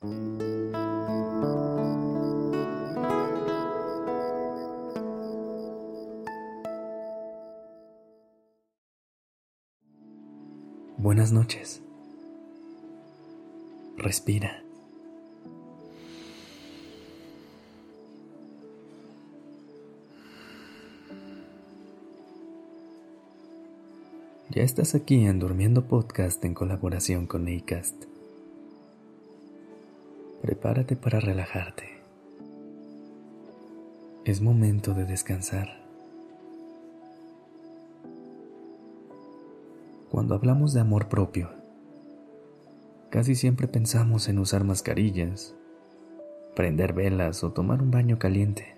Buenas noches. Respira. Ya estás aquí en Durmiendo Podcast en colaboración con Acast. Prepárate para relajarte. Es momento de descansar. Cuando hablamos de amor propio, casi siempre pensamos en usar mascarillas, prender velas o tomar un baño caliente.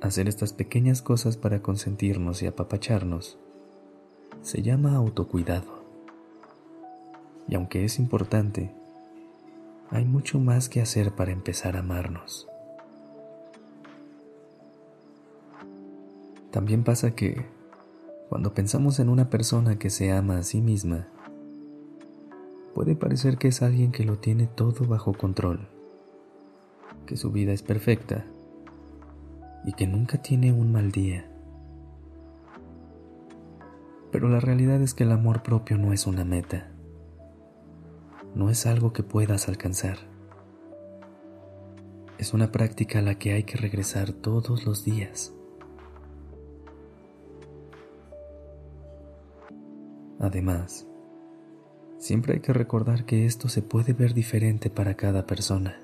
Hacer estas pequeñas cosas para consentirnos y apapacharnos se llama autocuidado. Y aunque es importante, hay mucho más que hacer para empezar a amarnos. También pasa que, cuando pensamos en una persona que se ama a sí misma, puede parecer que es alguien que lo tiene todo bajo control, que su vida es perfecta y que nunca tiene un mal día. Pero la realidad es que el amor propio no es una meta. No es algo que puedas alcanzar. Es una práctica a la que hay que regresar todos los días. Además, siempre hay que recordar que esto se puede ver diferente para cada persona.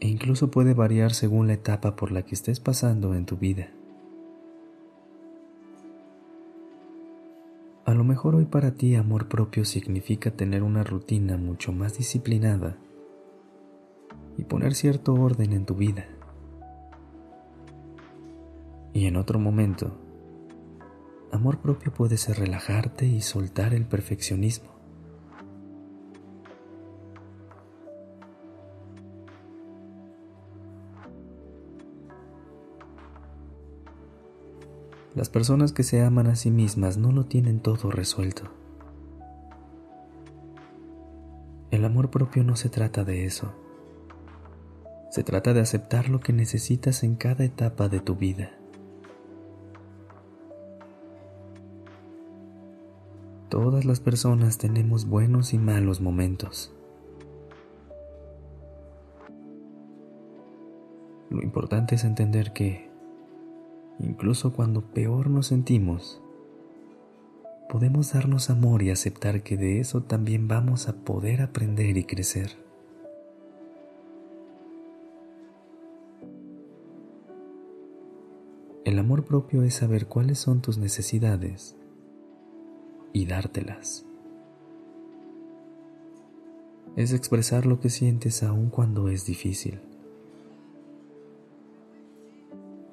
E incluso puede variar según la etapa por la que estés pasando en tu vida. A lo mejor hoy para ti amor propio significa tener una rutina mucho más disciplinada y poner cierto orden en tu vida. Y en otro momento, amor propio puede ser relajarte y soltar el perfeccionismo. Las personas que se aman a sí mismas no lo tienen todo resuelto. El amor propio no se trata de eso. Se trata de aceptar lo que necesitas en cada etapa de tu vida. Todas las personas tenemos buenos y malos momentos. Lo importante es entender que incluso cuando peor nos sentimos, podemos darnos amor y aceptar que de eso también vamos a poder aprender y crecer. El amor propio es saber cuáles son tus necesidades y dártelas. Es expresar lo que sientes aun cuando es difícil.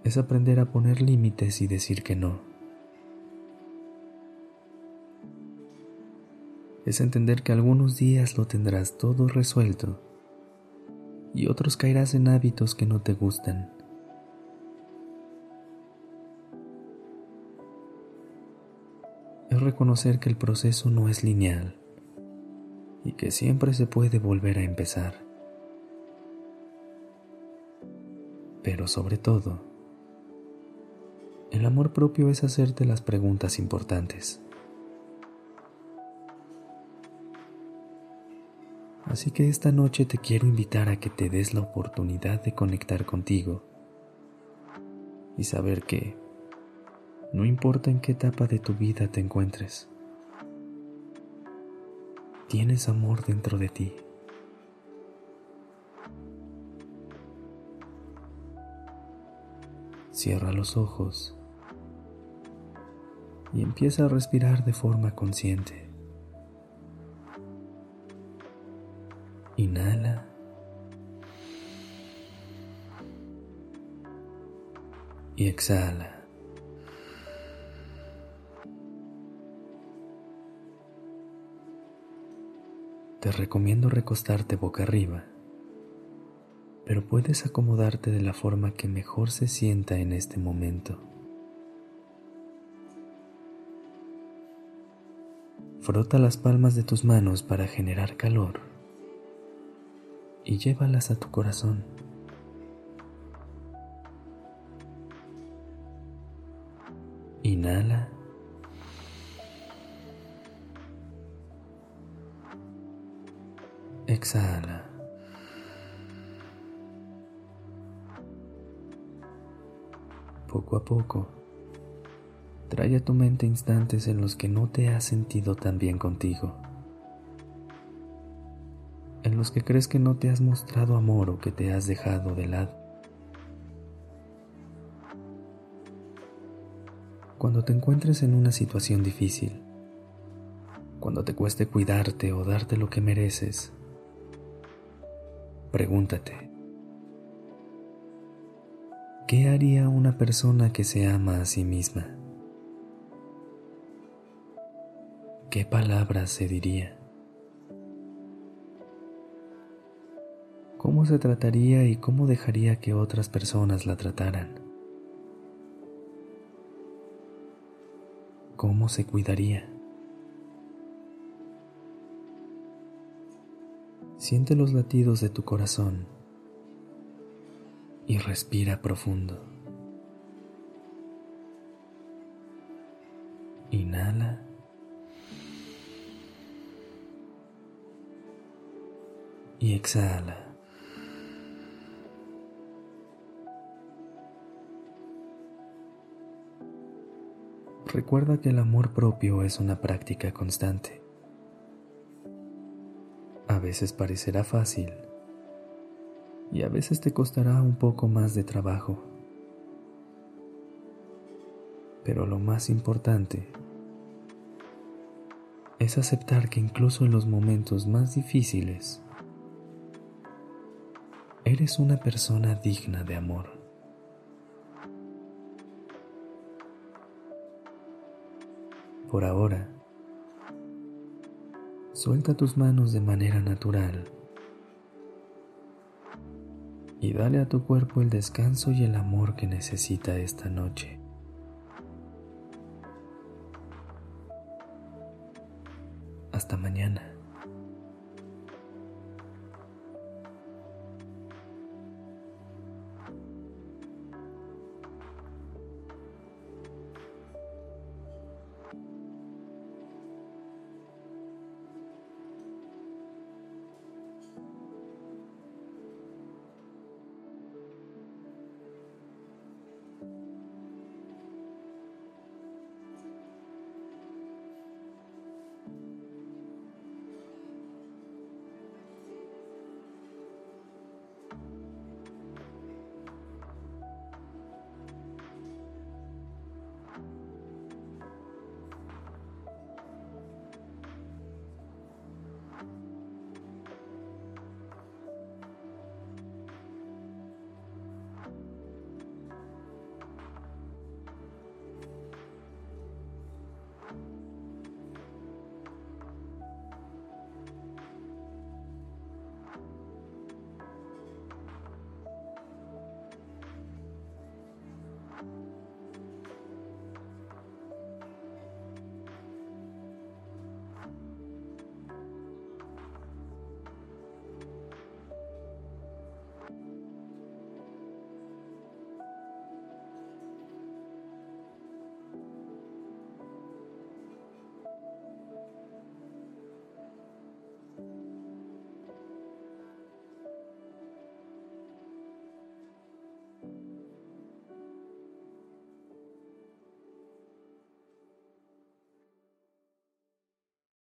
Es aprender a poner límites y decir que no. Es entender que algunos días lo tendrás todo resuelto y otros caerás en hábitos que no te gustan. Es reconocer que el proceso no es lineal y que siempre se puede volver a empezar. Pero sobre todo, el amor propio es hacerte las preguntas importantes. Así que esta noche te quiero invitar a que te des la oportunidad de conectar contigo y saber que no importa en qué etapa de tu vida te encuentres, tienes amor dentro de ti. Cierra los ojos y empieza a respirar de forma consciente. Inhala. Y exhala. Te recomiendo recostarte boca arriba, pero puedes acomodarte de la forma que mejor se sienta en este momento. Frota las palmas de tus manos para generar calor y llévalas a tu corazón. Inhala. Exhala. Poco a poco Trae a tu mente instantes en los que no te has sentido tan bien contigo, en los que crees que no te has mostrado amor o que te has dejado de lado. Cuando te encuentres en una situación difícil, cuando te cueste cuidarte o darte lo que mereces, pregúntate, ¿qué haría una persona que se ama a sí misma? ¿Qué palabras se diría? ¿Cómo se trataría y cómo dejaría que otras personas la trataran? ¿Cómo se cuidaría? Siente los latidos de tu corazón y respira profundo. Inhala. Y exhala. Recuerda que el amor propio es una práctica constante. A veces parecerá fácil y a veces te costará un poco más de trabajo. Pero lo más importante es aceptar que incluso en los momentos más difíciles Eres una persona digna de amor. Por ahora, suelta tus manos de manera natural y dale a tu cuerpo el descanso y el amor que necesita esta noche. Hasta mañana.